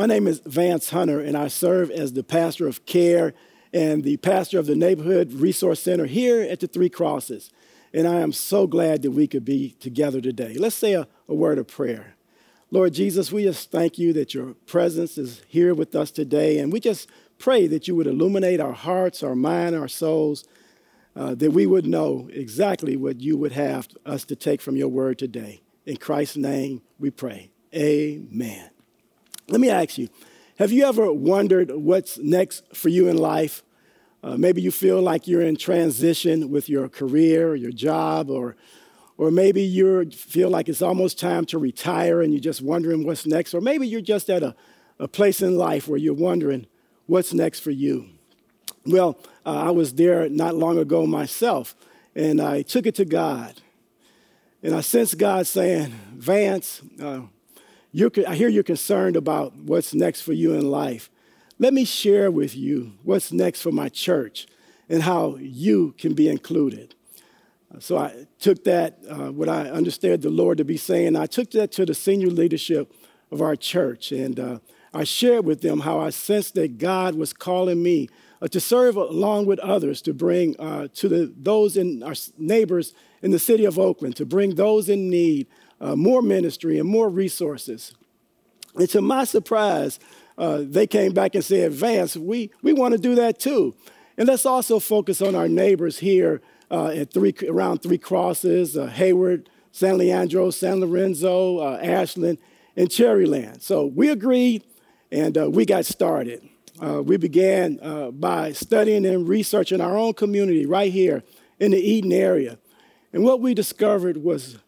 My name is Vance Hunter, and I serve as the pastor of care and the pastor of the Neighborhood Resource Center here at the Three Crosses. And I am so glad that we could be together today. Let's say a, a word of prayer. Lord Jesus, we just thank you that your presence is here with us today, and we just pray that you would illuminate our hearts, our mind, our souls, uh, that we would know exactly what you would have us to take from your word today. In Christ's name we pray. Amen. Let me ask you have you ever wondered what's next for you in life? Uh, maybe you feel like you're in transition with your career, your job, or, or maybe you feel like it's almost time to retire and you're just wondering what's next. Or maybe you're just at a, a place in life where you're wondering what's next for you. Well, uh, I was there not long ago myself, and I took it to God. And I sensed God saying, Vance, uh, I hear you're concerned about what's next for you in life. Let me share with you what's next for my church and how you can be included. So I took that, uh, what I understood the Lord to be saying, I took that to the senior leadership of our church, and uh, I shared with them how I sensed that God was calling me uh, to serve along with others to bring uh, to the, those in our neighbors in the city of Oakland, to bring those in need uh, more ministry and more resources. And to my surprise, uh, they came back and said, Vance, we, we want to do that too. And let's also focus on our neighbors here uh, at three, around Three Crosses, uh, Hayward, San Leandro, San Lorenzo, uh, Ashland, and Cherryland. So we agreed and uh, we got started. we began by studying and researching our own community right here in the Eden area. And what we discovered was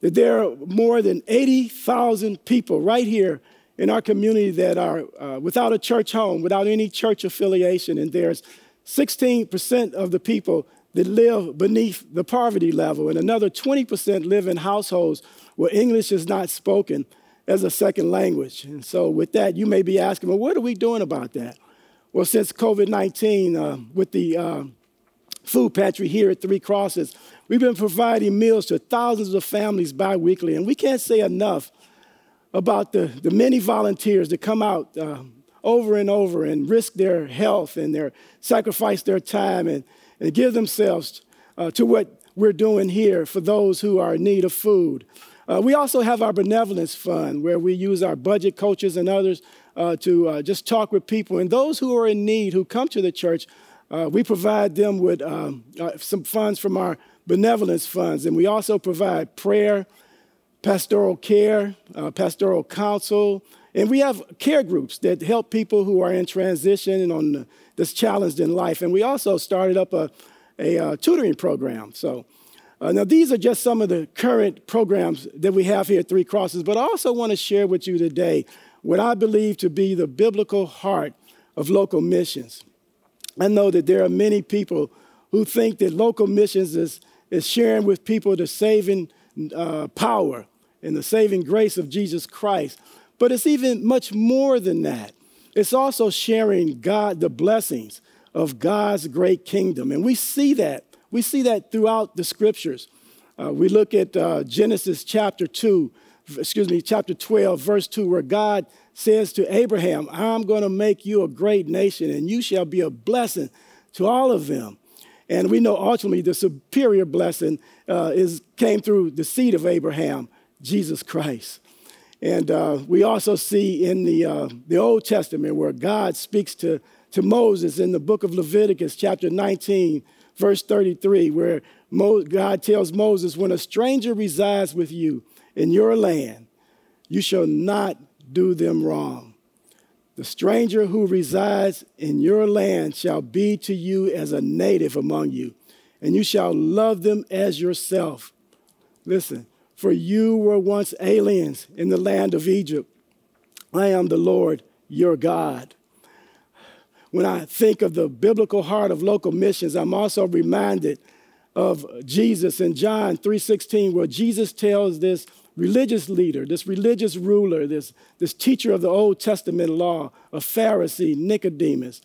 that there are more than 80,000 people right here in our community that are uh, without a church home, without any church affiliation, and there's 16% of the people that live beneath the poverty level, and another 20% live in households where English is not spoken as a second language. And so, with that, you may be asking, well, what are we doing about that? Well, since COVID 19, uh, with the uh, food pantry here at Three Crosses, We've been providing meals to thousands of families biweekly, and we can't say enough about the, the many volunteers that come out uh, over and over and risk their health and their sacrifice their time and, and give themselves uh, to what we're doing here for those who are in need of food. Uh, we also have our benevolence fund where we use our budget coaches and others uh, to uh, just talk with people. And those who are in need who come to the church, uh, we provide them with um, uh, some funds from our benevolence funds. And we also provide prayer, pastoral care, uh, pastoral counsel, and we have care groups that help people who are in transition and on this challenged in life. And we also started up a, a uh, tutoring program. So uh, now these are just some of the current programs that we have here at Three Crosses, but I also want to share with you today what I believe to be the biblical heart of local missions. I know that there are many people who think that local missions is is sharing with people the saving uh, power and the saving grace of Jesus Christ. But it's even much more than that. It's also sharing God, the blessings of God's great kingdom. And we see that. We see that throughout the scriptures. Uh, we look at uh, Genesis chapter 2, excuse me, chapter 12, verse 2, where God says to Abraham, I'm going to make you a great nation, and you shall be a blessing to all of them. And we know ultimately the superior blessing uh, is, came through the seed of Abraham, Jesus Christ. And uh, we also see in the, uh, the Old Testament where God speaks to, to Moses in the book of Leviticus, chapter 19, verse 33, where Mo- God tells Moses, When a stranger resides with you in your land, you shall not do them wrong. The stranger who resides in your land shall be to you as a native among you, and you shall love them as yourself. Listen, for you were once aliens in the land of Egypt. I am the Lord your God. When I think of the biblical heart of local missions, I'm also reminded of Jesus in John 3:16 where Jesus tells this religious leader, this religious ruler, this, this teacher of the Old Testament law, a Pharisee, Nicodemus.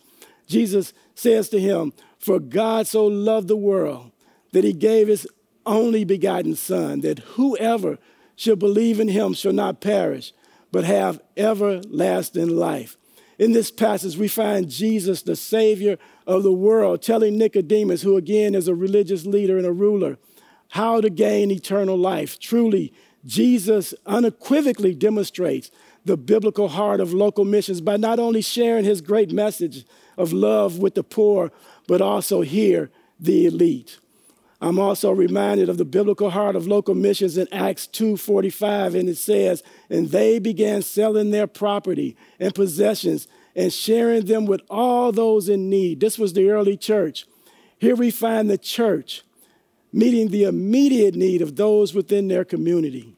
Jesus says to him, For God so loved the world that he gave his only begotten Son, that whoever shall believe in him shall not perish, but have everlasting life. In this passage, we find Jesus, the Savior of the world, telling Nicodemus, who again is a religious leader and a ruler, how to gain eternal life. Truly, Jesus unequivocally demonstrates the biblical heart of local missions by not only sharing his great message of love with the poor, but also here, the elite. I'm also reminded of the biblical heart of local missions in Acts 2:45 and it says, "And they began selling their property and possessions and sharing them with all those in need." This was the early church. Here we find the church meeting the immediate need of those within their community.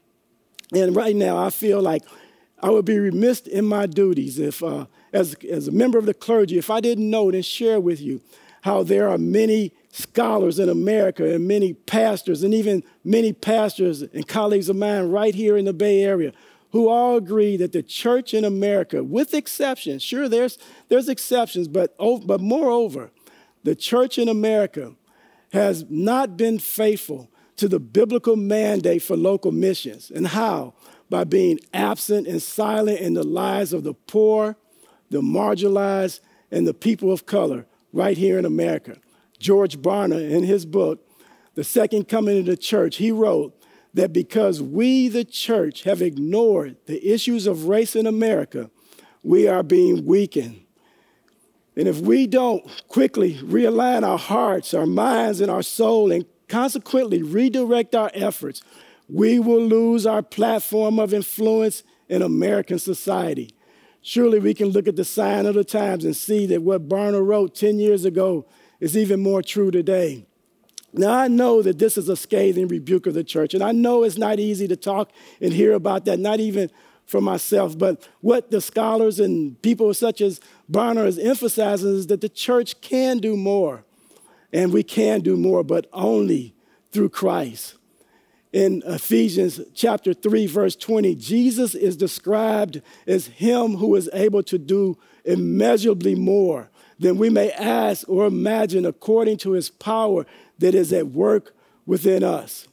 And right now, I feel like I would be remiss in my duties if, uh, as, as a member of the clergy, if I didn't note and share with you how there are many scholars in America and many pastors, and even many pastors and colleagues of mine right here in the Bay Area who all agree that the church in America, with exceptions, sure, there's, there's exceptions, but, but moreover, the church in America has not been faithful to the biblical mandate for local missions. And how? By being absent and silent in the lives of the poor, the marginalized, and the people of color right here in America. George Barna, in his book, The Second Coming of the Church, he wrote that because we, the church, have ignored the issues of race in America, we are being weakened. And if we don't quickly realign our hearts, our minds, and our soul, and consequently redirect our efforts, we will lose our platform of influence in American society. Surely we can look at the sign of the times and see that what Barna wrote 10 years ago is even more true today. Now, I know that this is a scathing rebuke of the church, and I know it's not easy to talk and hear about that, not even for myself. But what the scholars and people such as Barna is emphasizing is that the church can do more, and we can do more, but only through Christ. In Ephesians chapter 3, verse 20, Jesus is described as him who is able to do immeasurably more than we may ask or imagine according to his power that is at work within us.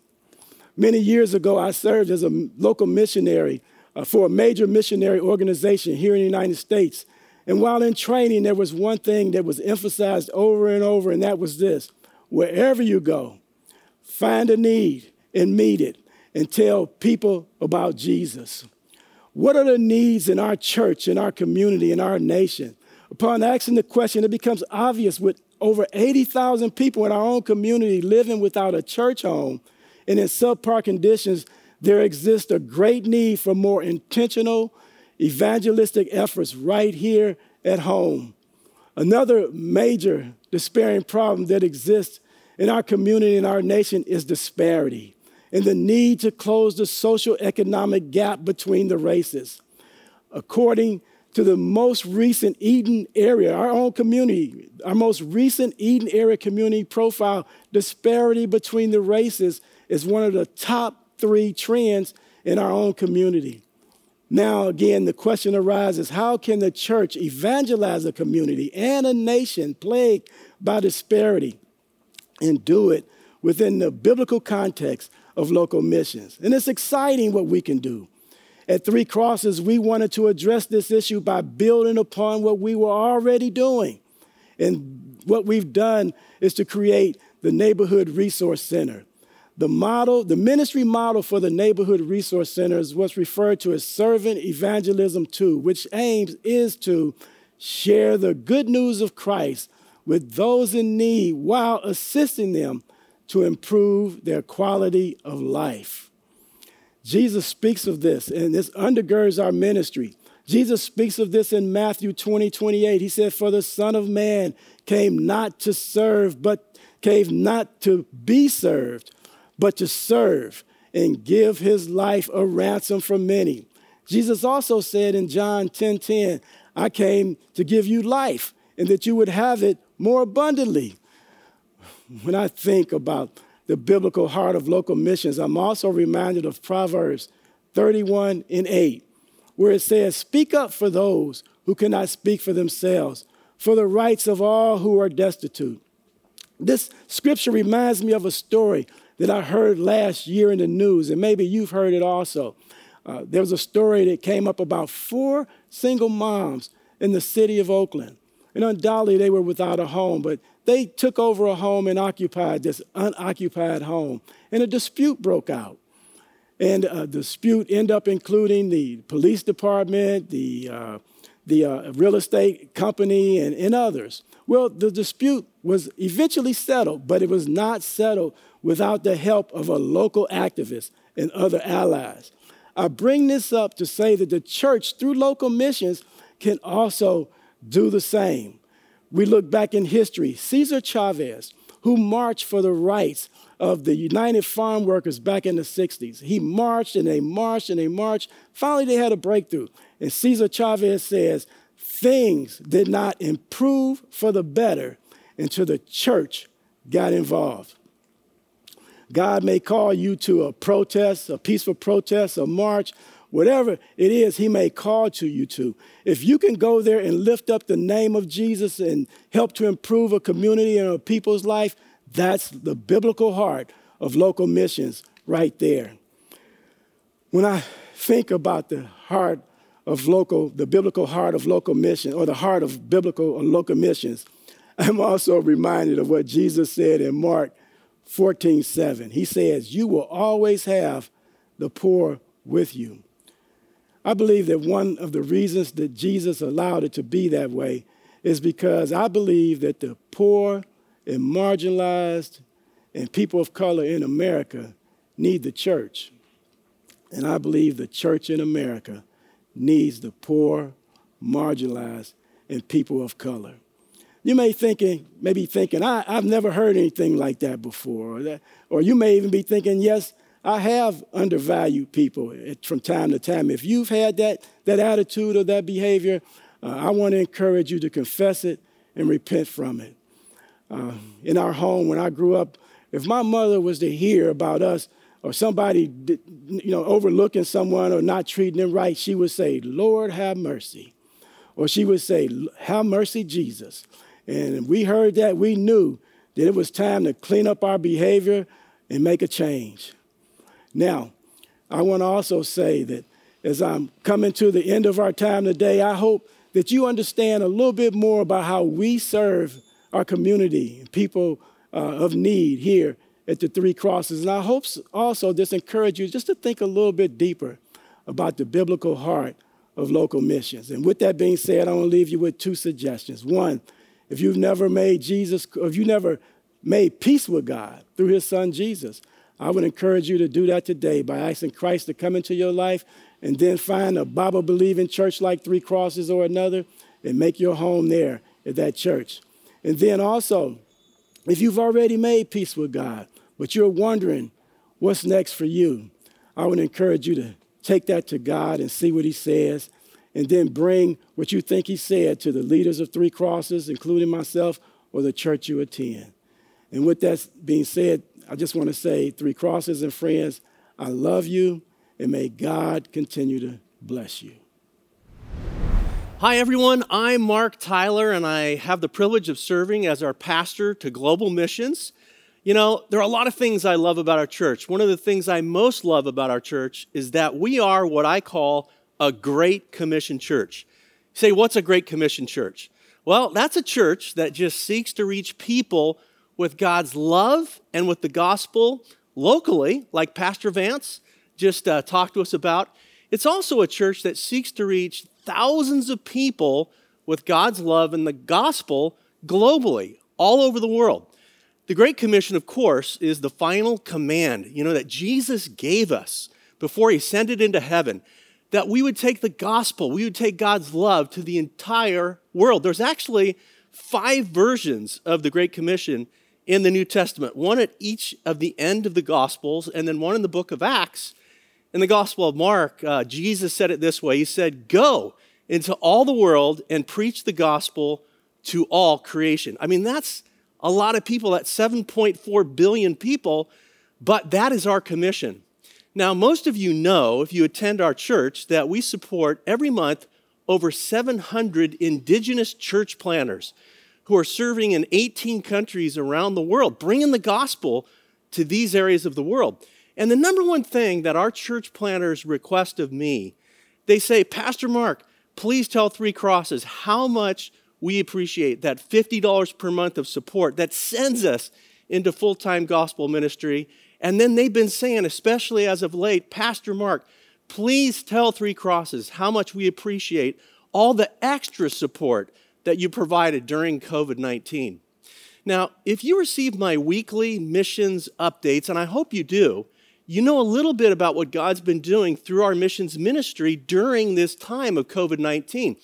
Many years ago, I served as a local missionary uh, for a major missionary organization here in the United States. And while in training, there was one thing that was emphasized over and over, and that was this wherever you go, find a need and meet it and tell people about Jesus. What are the needs in our church, in our community, in our nation? Upon asking the question, it becomes obvious with over 80,000 people in our own community living without a church home and in subpar conditions, there exists a great need for more intentional evangelistic efforts right here at home. Another major despairing problem that exists in our community and our nation is disparity and the need to close the social economic gap between the races. According to the most recent Eden area, our own community, our most recent Eden area community profile, disparity between the races is one of the top three trends in our own community. Now, again, the question arises how can the church evangelize a community and a nation plagued by disparity and do it within the biblical context of local missions? And it's exciting what we can do. At Three Crosses, we wanted to address this issue by building upon what we were already doing. And what we've done is to create the Neighborhood Resource Center. The model, the ministry model for the Neighborhood Resource Center is what's referred to as Servant Evangelism 2, which aims is to share the good news of Christ with those in need while assisting them to improve their quality of life. Jesus speaks of this, and this undergirds our ministry. Jesus speaks of this in Matthew 20, 28. He said, For the Son of Man came not to serve, but came not to be served, but to serve and give his life a ransom for many. Jesus also said in John 10 10, I came to give you life and that you would have it more abundantly. When I think about the biblical heart of local missions, I'm also reminded of Proverbs 31 and 8, where it says, Speak up for those who cannot speak for themselves, for the rights of all who are destitute. This scripture reminds me of a story that I heard last year in the news, and maybe you've heard it also. Uh, there was a story that came up about four single moms in the city of Oakland. And undoubtedly, they were without a home, but they took over a home and occupied this unoccupied home. And a dispute broke out. And a dispute ended up including the police department, the, uh, the uh, real estate company, and, and others. Well, the dispute was eventually settled, but it was not settled without the help of a local activist and other allies. I bring this up to say that the church, through local missions, can also do the same. We look back in history, Cesar Chavez, who marched for the rights of the United Farm Workers back in the 60s. He marched and they marched and they marched. Finally, they had a breakthrough. And Cesar Chavez says, things did not improve for the better until the church got involved. God may call you to a protest, a peaceful protest, a march, whatever it is he may call to you to. If you can go there and lift up the name of Jesus and help to improve a community and a people's life, that's the biblical heart of local missions right there. When I think about the heart of local, the biblical heart of local mission, or the heart of biblical or local missions, I'm also reminded of what Jesus said in Mark 14 7. He says, You will always have the poor with you. I believe that one of the reasons that Jesus allowed it to be that way is because I believe that the poor and marginalized and people of color in America need the church. And I believe the church in America needs the poor, marginalized, and people of color. You may thinking, maybe thinking, I, have never heard anything like that before. Or, that, or you may even be thinking, yes, I have undervalued people from time to time. If you've had that, that attitude or that behavior, uh, I want to encourage you to confess it and repent from it. Uh, in our home, when I grew up, if my mother was to hear about us or somebody, you know, overlooking someone or not treating them right, she would say, Lord, have mercy. Or she would say, have mercy, Jesus. And we heard that, we knew that it was time to clean up our behavior and make a change. Now, I want to also say that as I'm coming to the end of our time today, I hope that you understand a little bit more about how we serve our community, people uh, of need here at the Three Crosses. And I hope also this encourage you just to think a little bit deeper about the biblical heart of local missions. And with that being said, I want to leave you with two suggestions. One, if you've never made Jesus, if you never made peace with God through his son Jesus, I would encourage you to do that today by asking Christ to come into your life and then find a Bible believing church like Three Crosses or another and make your home there at that church. And then also, if you've already made peace with God, but you're wondering what's next for you, I would encourage you to take that to God and see what He says, and then bring what you think He said to the leaders of Three Crosses, including myself, or the church you attend. And with that being said, I just want to say, Three Crosses and friends, I love you, and may God continue to bless you. Hi, everyone. I'm Mark Tyler, and I have the privilege of serving as our pastor to Global Missions. You know, there are a lot of things I love about our church. One of the things I most love about our church is that we are what I call a Great Commission church. Say, what's a Great Commission church? Well, that's a church that just seeks to reach people with God's love and with the gospel locally, like Pastor Vance just uh, talked to us about. It's also a church that seeks to reach thousands of people with God's love and the gospel globally, all over the world. The Great Commission, of course, is the final command, you know, that Jesus gave us before he ascended into heaven, that we would take the gospel, we would take God's love to the entire world. There's actually five versions of the Great Commission in the New Testament, one at each of the end of the Gospels, and then one in the book of Acts. In the Gospel of Mark, uh, Jesus said it this way He said, Go into all the world and preach the gospel to all creation. I mean, that's a lot of people, that's 7.4 billion people, but that is our commission. Now, most of you know, if you attend our church, that we support every month over 700 indigenous church planners who are serving in 18 countries around the world, bringing the gospel to these areas of the world. And the number one thing that our church planners request of me, they say, Pastor Mark, please tell Three Crosses how much we appreciate that $50 per month of support that sends us into full time gospel ministry. And then they've been saying, especially as of late, Pastor Mark, please tell Three Crosses how much we appreciate all the extra support that you provided during COVID 19. Now, if you receive my weekly missions updates, and I hope you do, you know a little bit about what God's been doing through our missions ministry during this time of COVID 19.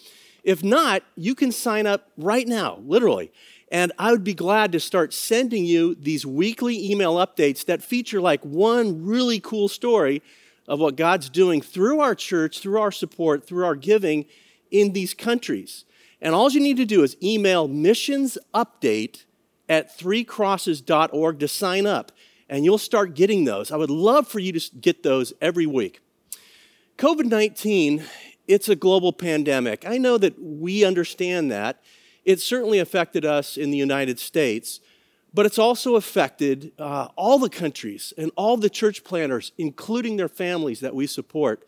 If not, you can sign up right now, literally. And I would be glad to start sending you these weekly email updates that feature like one really cool story of what God's doing through our church, through our support, through our giving in these countries. And all you need to do is email missions update at threecrosses.org to sign up, and you'll start getting those. I would love for you to get those every week. COVID 19, it's a global pandemic. I know that we understand that. It certainly affected us in the United States, but it's also affected uh, all the countries and all the church planners, including their families that we support.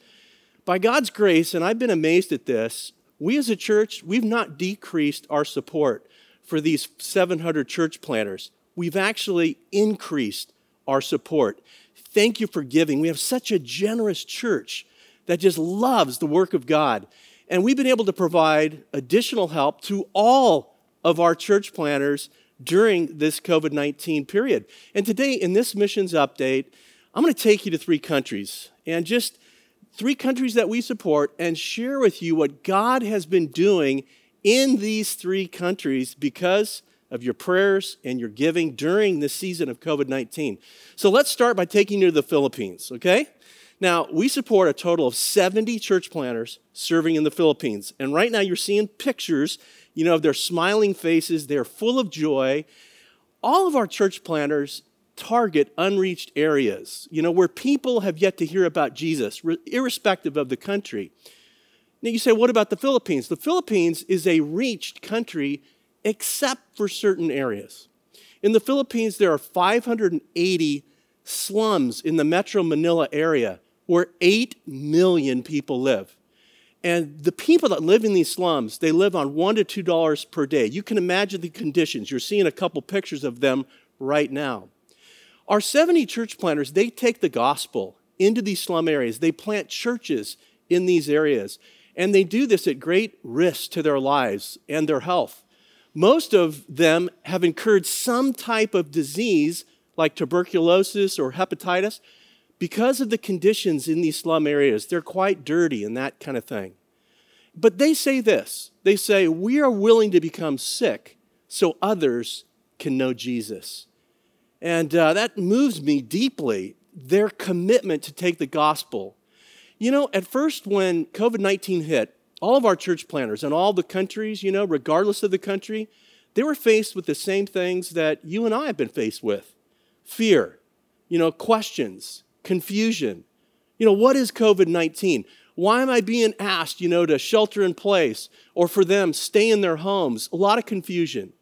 By God's grace, and I've been amazed at this, we as a church, we've not decreased our support for these 700 church planners. We've actually increased our support. Thank you for giving. We have such a generous church that just loves the work of God. And we've been able to provide additional help to all of our church planners during this COVID 19 period. And today, in this missions update, I'm going to take you to three countries and just three countries that we support and share with you what God has been doing in these three countries because of your prayers and your giving during the season of COVID 19. So let's start by taking you to the Philippines, okay? Now, we support a total of 70 church planters serving in the Philippines. And right now, you're seeing pictures, you know, of their smiling faces. They're full of joy. All of our church planters target unreached areas, you know, where people have yet to hear about Jesus, irrespective of the country. Now you say, what about the Philippines? The Philippines is a reached country except for certain areas. In the Philippines, there are 580 slums in the metro Manila area where 8 million people live. And the people that live in these slums, they live on one to two dollars per day. You can imagine the conditions. You're seeing a couple pictures of them right now. Our 70 church planters, they take the gospel into these slum areas. They plant churches in these areas. And they do this at great risk to their lives and their health. Most of them have incurred some type of disease like tuberculosis or hepatitis because of the conditions in these slum areas. They're quite dirty and that kind of thing. But they say this they say, We are willing to become sick so others can know Jesus. And uh, that moves me deeply, their commitment to take the gospel. You know, at first, when COVID 19 hit, all of our church planners in all the countries, you know, regardless of the country, they were faced with the same things that you and I have been faced with fear, you know, questions, confusion. You know, what is COVID 19? Why am I being asked, you know, to shelter in place or for them stay in their homes? A lot of confusion.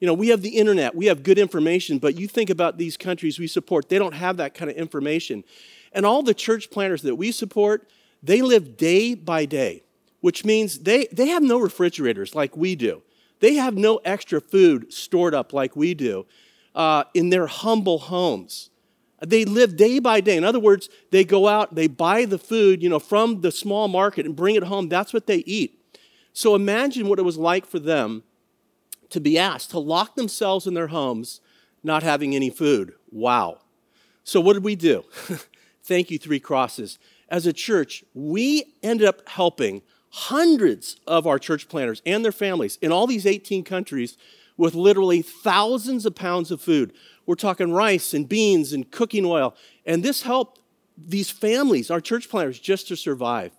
You know, we have the internet, we have good information, but you think about these countries we support, they don't have that kind of information. And all the church planters that we support, they live day by day, which means they, they have no refrigerators like we do. They have no extra food stored up like we do uh, in their humble homes. They live day by day. In other words, they go out, they buy the food, you know, from the small market and bring it home. That's what they eat. So imagine what it was like for them to be asked to lock themselves in their homes not having any food. Wow. So, what did we do? Thank you, Three Crosses. As a church, we ended up helping hundreds of our church planners and their families in all these 18 countries with literally thousands of pounds of food. We're talking rice and beans and cooking oil. And this helped these families, our church planters, just to survive.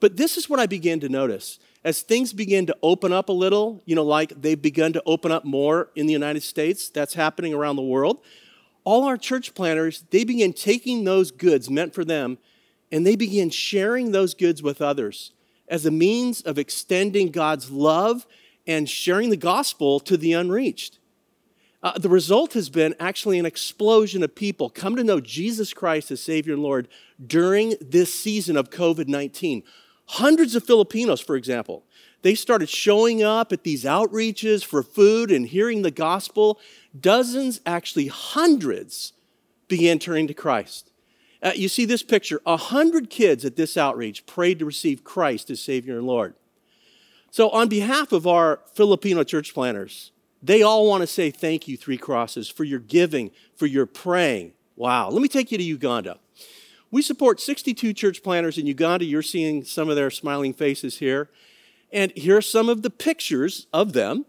But this is what I began to notice as things begin to open up a little, you know, like they've begun to open up more in the United States, that's happening around the world. All our church planters, they begin taking those goods meant for them and they begin sharing those goods with others as a means of extending God's love and sharing the gospel to the unreached. Uh, the result has been actually an explosion of people come to know Jesus Christ as Savior and Lord during this season of COVID 19. Hundreds of Filipinos, for example, they started showing up at these outreaches for food and hearing the gospel. Dozens, actually hundreds, began turning to Christ. Uh, you see this picture a hundred kids at this outreach prayed to receive Christ as Savior and Lord. So, on behalf of our Filipino church planners, they all want to say thank you, Three Crosses, for your giving, for your praying. Wow. Let me take you to Uganda. We support 62 church planters in Uganda. You're seeing some of their smiling faces here. And here are some of the pictures of them.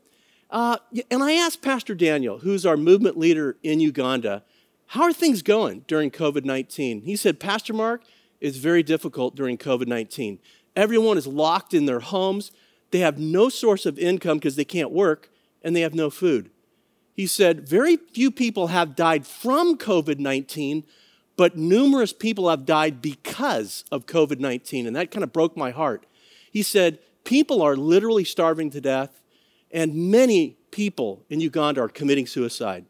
Uh, and I asked Pastor Daniel, who's our movement leader in Uganda, how are things going during COVID 19? He said, Pastor Mark, it's very difficult during COVID 19. Everyone is locked in their homes. They have no source of income because they can't work and they have no food. He said, Very few people have died from COVID 19, but numerous people have died because of COVID 19. And that kind of broke my heart. He said, People are literally starving to death, and many people in Uganda are committing suicide.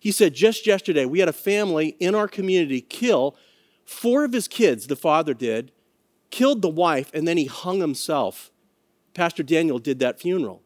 He said, Just yesterday, we had a family in our community kill four of his kids, the father did, killed the wife, and then he hung himself. Pastor Daniel did that funeral.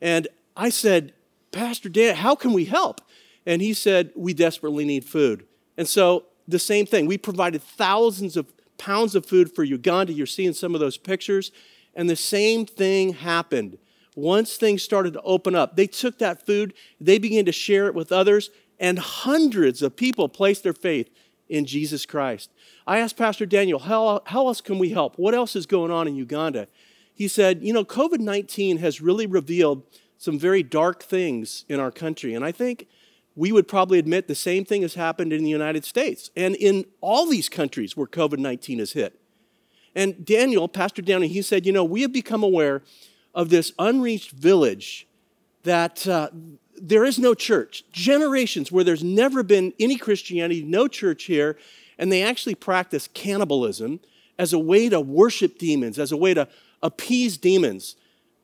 And I said, Pastor Dan, how can we help? And he said, We desperately need food. And so the same thing. We provided thousands of pounds of food for Uganda. You're seeing some of those pictures. And the same thing happened. Once things started to open up, they took that food, they began to share it with others, and hundreds of people placed their faith in Jesus Christ. I asked Pastor Daniel, how, how else can we help? What else is going on in Uganda? He said, You know, COVID 19 has really revealed some very dark things in our country. And I think we would probably admit the same thing has happened in the United States and in all these countries where COVID 19 has hit. And Daniel, Pastor Daniel, he said, You know, we have become aware of this unreached village that uh, there is no church. Generations where there's never been any Christianity, no church here, and they actually practice cannibalism as a way to worship demons, as a way to appease demons.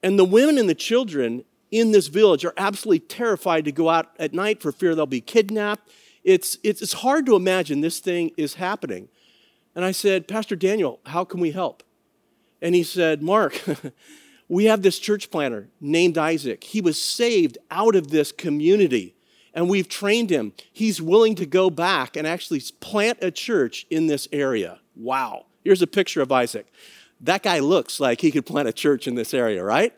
And the women and the children in this village are absolutely terrified to go out at night for fear they'll be kidnapped. It's, it's, hard to imagine this thing is happening. And I said, Pastor Daniel, how can we help? And he said, Mark, we have this church planner named Isaac. He was saved out of this community, and we've trained him. He's willing to go back and actually plant a church in this area. Wow. Here's a picture of Isaac. That guy looks like he could plant a church in this area, right?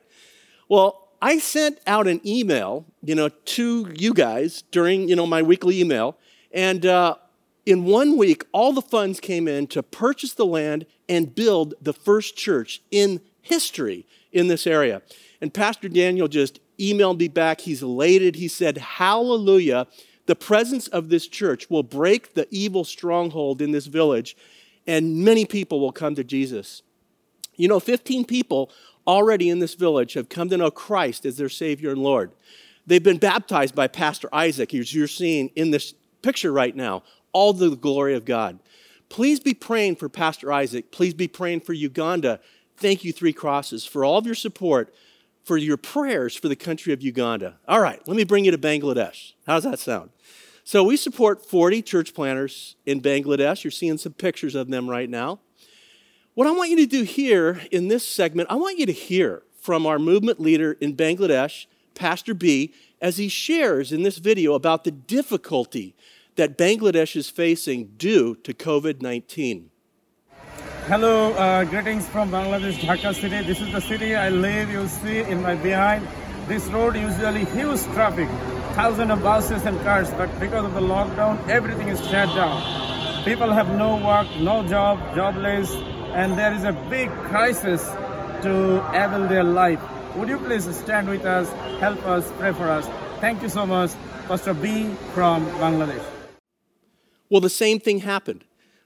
Well, I sent out an email, you know, to you guys during, you know, my weekly email, and uh, in one week, all the funds came in to purchase the land and build the first church in history in this area. And Pastor Daniel just emailed me back. He's elated. He said, Hallelujah. The presence of this church will break the evil stronghold in this village, and many people will come to Jesus. You know, 15 people already in this village have come to know Christ as their Savior and Lord. They've been baptized by Pastor Isaac, as you're seeing in this picture right now, all the glory of God. Please be praying for Pastor Isaac. Please be praying for Uganda. Thank you, Three Crosses, for all of your support, for your prayers for the country of Uganda. All right, let me bring you to Bangladesh. How does that sound? So, we support 40 church planters in Bangladesh. You're seeing some pictures of them right now. What I want you to do here in this segment, I want you to hear from our movement leader in Bangladesh, Pastor B, as he shares in this video about the difficulty that Bangladesh is facing due to COVID 19. Hello, uh, greetings from Bangladesh, Dhaka city. This is the city I live. You see in my behind. This road usually huge traffic, thousands of buses and cars, but because of the lockdown, everything is shut down. People have no work, no job, jobless, and there is a big crisis to avail their life. Would you please stand with us, help us, pray for us? Thank you so much, Pastor B from Bangladesh. Well, the same thing happened.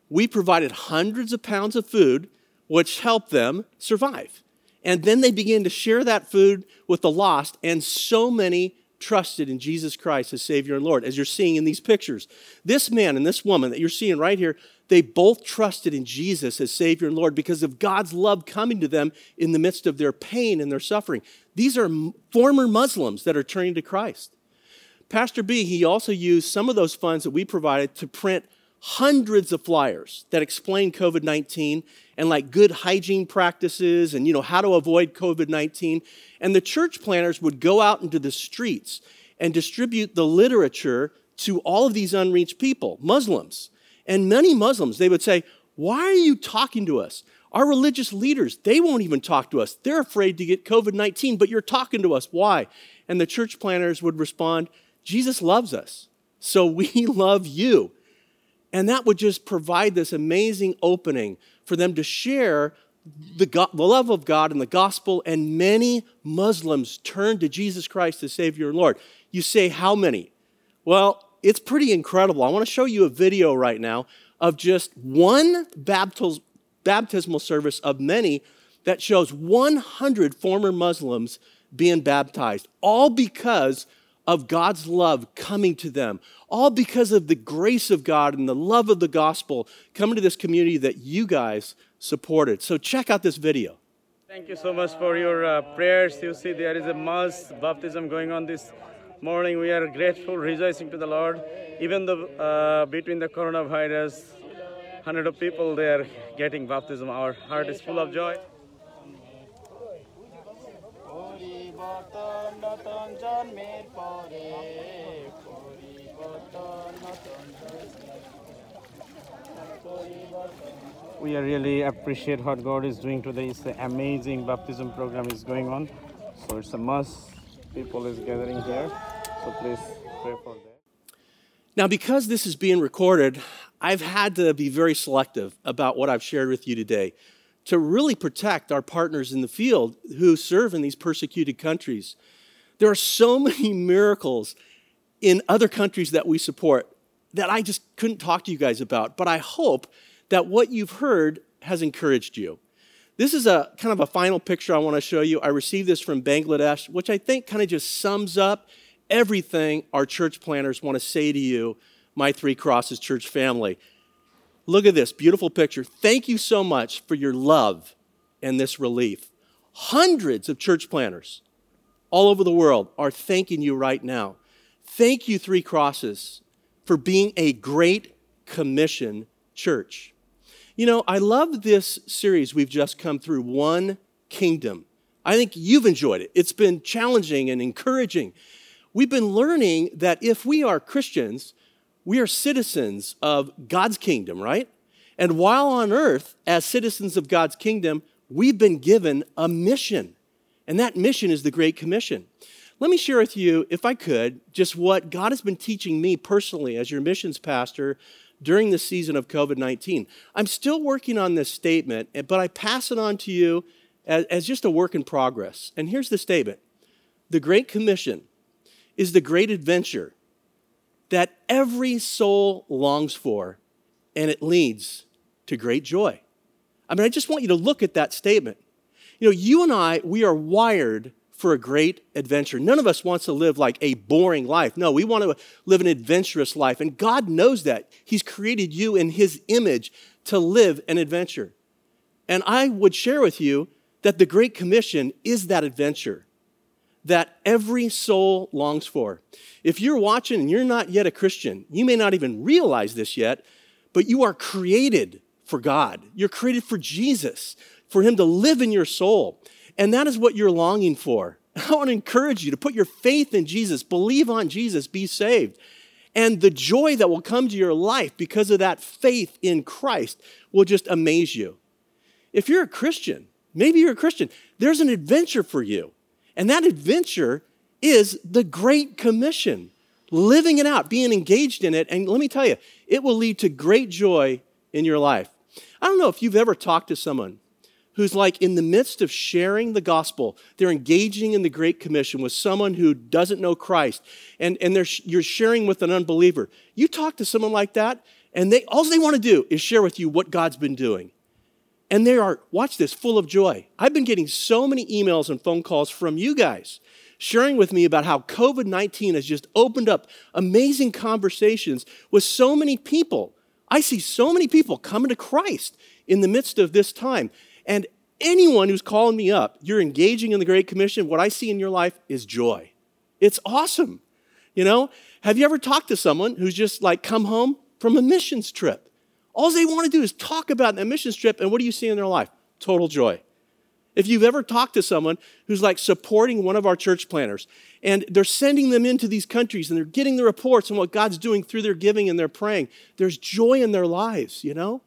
We provided hundreds of pounds of food, which helped them survive. And then they began to share that food with the lost, and so many trusted in Jesus Christ as Savior and Lord, as you're seeing in these pictures. This man and this woman that you're seeing right here, they both trusted in Jesus as Savior and Lord because of God's love coming to them in the midst of their pain and their suffering. These are former Muslims that are turning to Christ. Pastor B, he also used some of those funds that we provided to print hundreds of flyers that explain COVID 19 and like good hygiene practices and you know how to avoid COVID 19. And the church planners would go out into the streets and distribute the literature to all of these unreached people, Muslims. And many Muslims, they would say, Why are you talking to us? Our religious leaders, they won't even talk to us. They're afraid to get COVID 19, but you're talking to us. Why? And the church planners would respond, Jesus loves us, so we love you. And that would just provide this amazing opening for them to share the, God, the love of God and the gospel, and many Muslims turned to Jesus Christ as Savior and Lord. You say, how many? Well, it's pretty incredible. I want to show you a video right now of just one baptismal service of many that shows 100 former Muslims being baptized, all because of God's love coming to them, all because of the grace of God and the love of the gospel coming to this community that you guys supported. So check out this video. Thank you so much for your uh, prayers. You see, there is a mass baptism going on this morning. We are grateful, rejoicing to the Lord. Even though uh, between the coronavirus, hundred of people they are getting baptism. Our heart is full of joy. We are really appreciate what God is doing today. It's an amazing baptism program is going on. So it's a must. People is gathering here. So please pray for that. Now, because this is being recorded, I've had to be very selective about what I've shared with you today to really protect our partners in the field who serve in these persecuted countries. There are so many miracles in other countries that we support that I just couldn't talk to you guys about, but I hope that what you've heard has encouraged you. This is a kind of a final picture I want to show you. I received this from Bangladesh, which I think kind of just sums up everything our church planners want to say to you, my Three Crosses church family. Look at this beautiful picture. Thank you so much for your love and this relief. Hundreds of church planners all over the world are thanking you right now. Thank you, Three Crosses, for being a great commission church. You know, I love this series we've just come through, One Kingdom. I think you've enjoyed it. It's been challenging and encouraging. We've been learning that if we are Christians, we are citizens of God's kingdom, right? And while on earth, as citizens of God's kingdom, we've been given a mission. And that mission is the Great Commission. Let me share with you, if I could, just what God has been teaching me personally as your missions pastor during the season of COVID 19. I'm still working on this statement, eh, but I pass it on to you as, as just a work in progress. And here's the statement The Great Commission is the great adventure that every soul longs for, and it leads to great joy. I mean, I just want you to look at that statement. You know, you and I, we are wired for a great adventure. None of us wants to live like a boring life. No, we want to live an adventurous life. And God knows that. He's created you in His image to live an adventure. And I would share with you that the Great Commission is that adventure that every soul longs for. If you're watching and you're not yet a Christian, you may not even realize this yet, but you are created for God. You're created for Jesus, for Him to live in your soul. And that is what you're longing for. I want to encourage you to put your faith in Jesus, believe on Jesus, be saved. And the joy that will come to your life because of that faith in Christ will just amaze you. If you're a Christian, maybe you're a Christian, there's an adventure for you. And that adventure is the Great Commission, living it out, being engaged in it. And let me tell you, it will lead to great joy in your life. I don't know if you've ever talked to someone who's like in the midst of sharing the gospel, they're engaging in the Great Commission with someone who doesn't know Christ, and, and they're, you're sharing with an unbeliever. You talk to someone like that, and they all they want to do is share with you what God's been doing. And they are, watch this, full of joy. I've been getting so many emails and phone calls from you guys sharing with me about how COVID 19 has just opened up amazing conversations with so many people. I see so many people coming to Christ in the midst of this time. And anyone who's calling me up, you're engaging in the Great Commission, what I see in your life is joy. It's awesome. You know, have you ever talked to someone who's just like come home from a missions trip? All they want to do is talk about that missions trip, and what do you see in their life? Total joy. If you've ever talked to someone who's like supporting one of our church planters and they're sending them into these countries and they're getting the reports on what God's doing through their giving and their praying, there's joy in their lives, you know?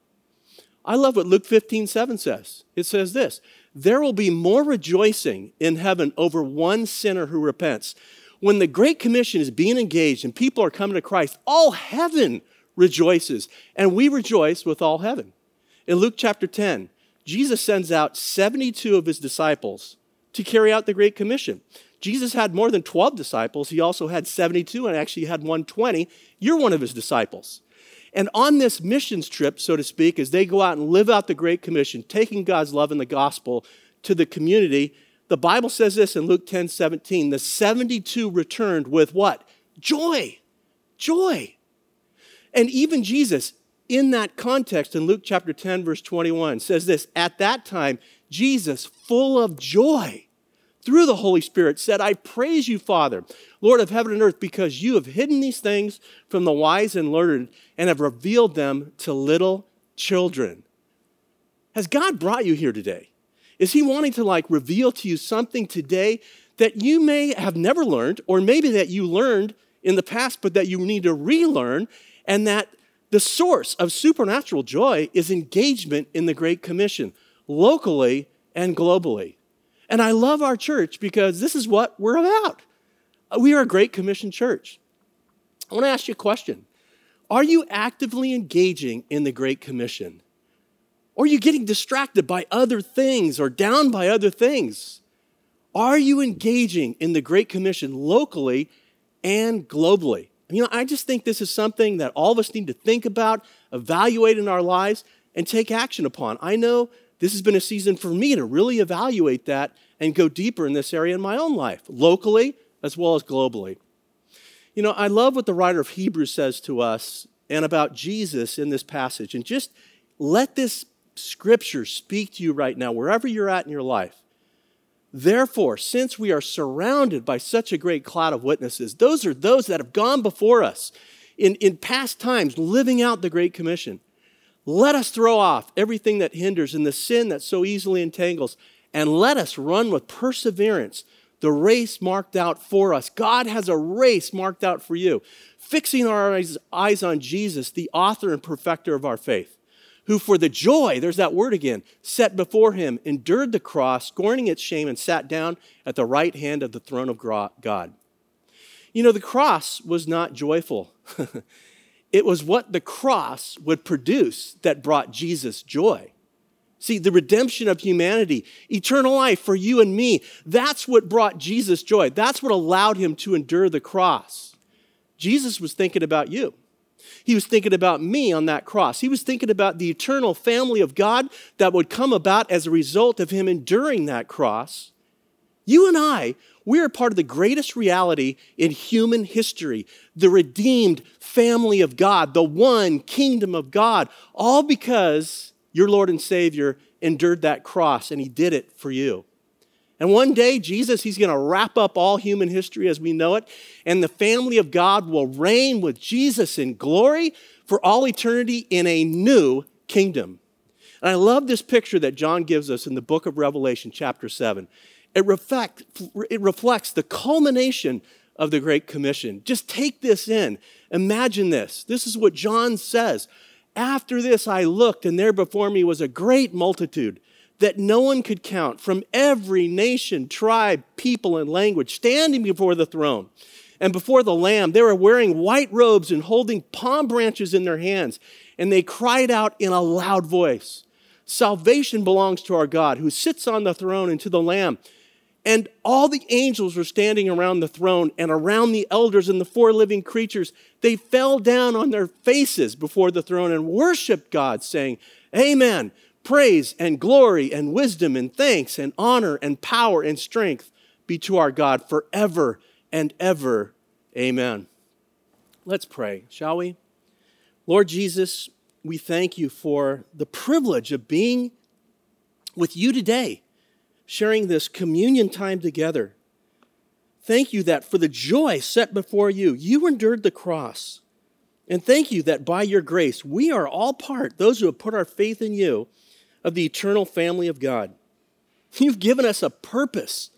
I love what Luke 15, 7 says. It says this There will be more rejoicing in heaven over one sinner who repents. When the Great Commission is being engaged and people are coming to Christ, all heaven rejoices, and we rejoice with all heaven. In Luke chapter 10, Jesus sends out 72 of his disciples to carry out the Great Commission. Jesus had more than 12 disciples. He also had 72 and actually had 120. You're one of his disciples. And on this missions trip, so to speak, as they go out and live out the Great Commission, taking God's love and the gospel to the community, the Bible says this in Luke 10 17 the 72 returned with what? Joy. Joy. And even Jesus, in that context, in Luke chapter 10, verse 21, says this At that time, Jesus, full of joy, through the Holy Spirit, said, I praise you, Father, Lord of heaven and earth, because you have hidden these things from the wise and learned and have revealed them to little children. Has God brought you here today? Is He wanting to like reveal to you something today that you may have never learned, or maybe that you learned in the past, but that you need to relearn, and that the source of supernatural joy is engagement in the Great Commission, locally and globally. And I love our church because this is what we're about. Uh, we are a Great Commission church. I want to ask you a question Are you actively engaging in the Great Commission? Or are you getting distracted by other things or down by other things? Are you engaging in the Great Commission locally and globally? You know, I just think this is something that all of us need to think about, evaluate in our lives, and take action upon. I know this has been a season for me to really evaluate that and go deeper in this area in my own life, locally as well as globally. You know, I love what the writer of Hebrews says to us and about Jesus in this passage. And just let this scripture speak to you right now, wherever you're at in your life. Therefore, since we are surrounded by such a great cloud of witnesses, those are those that have gone before us in, in past times, living out the Great Commission. Let us throw off everything that hinders and the sin that so easily entangles, and let us run with perseverance the race marked out for us. God has a race marked out for you. Fixing our eyes, on Jesus, the author and perfecter of our faith who for the joy, there's that word again, set before him, endured the cross, scorning its shame, and sat down at the right hand of the throne of God. You know, the cross was not joyful. it was what the cross would produce that brought Jesus joy. See, the redemption of humanity, eternal life for you and me, that's what brought Jesus joy. That's what allowed him to endure the cross. Jesus was thinking about you. He was thinking about me on that cross. He was thinking about the eternal family of God that would come about as a result of him enduring that cross. You and I, we are part of the greatest reality in human history the redeemed family of God, the one kingdom of God, all because your Lord and Savior endured that cross and he did it for you. And one day, Jesus, he's going to wrap up all human history as we know it, and the family of God will reign with Jesus in glory for all eternity in a new kingdom. And I love this picture that John gives us in the book of Revelation, chapter 7. It, reflect, it reflects the culmination of the Great Commission. Just take this in. Imagine this. This is what John says. After this, I looked, and there before me was a great multitude that no one could count from every nation, tribe, people, and language standing before the throne and before the Lamb. They were wearing white robes and holding palm branches in their hands, and they cried out in a loud voice Salvation belongs to our God who sits on the throne and to the Lamb. And all the angels were standing around the throne and around the elders and the four living creatures. They fell down on their faces before the throne and worshiped God, saying, Amen praise and glory and wisdom and thanks and honor and power and strength be to our God forever and ever. Amen. Let's pray, shall we? Lord Jesus, we thank you for the privilege of being with you today, sharing this communion time together. Thank you that for the joy set before you, you endured the cross. And thank you that by your grace, we are all part, those who have put our faith in you, of the eternal family of God. You've given us a purpose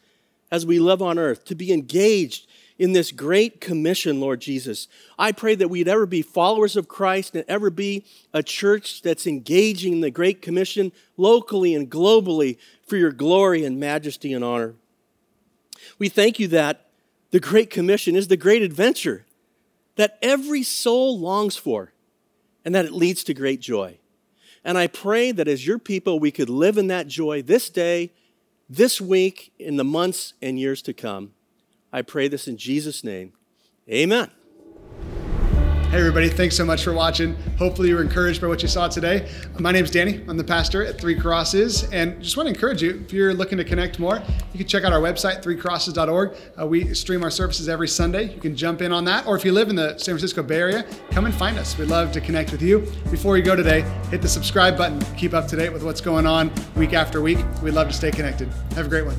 as we live on earth to be engaged in this great commission, Lord Jesus. I pray that we'd ever be followers of Christ and ever be a church that's engaging in the great commission locally and globally for your glory and majesty and honor. We thank you that the great commission is the great adventure that every soul longs for and that it leads to great joy. And I pray that as your people, we could live in that joy this day, this week, in the months and years to come. I pray this in Jesus' name. Amen. Hey, everybody, thanks so much for watching. Hopefully, you were encouraged by what you saw today. My name is Danny. I'm the pastor at Three Crosses, and just want to encourage you if you're looking to connect more, you can check out our website, threecrosses.org. Uh, we stream our services every Sunday. You can jump in on that, or if you live in the San Francisco Bay Area, come and find us. We'd love to connect with you. Before you go today, hit the subscribe button. Keep up to date with what's going on week after week. We'd love to stay connected. Have a great one.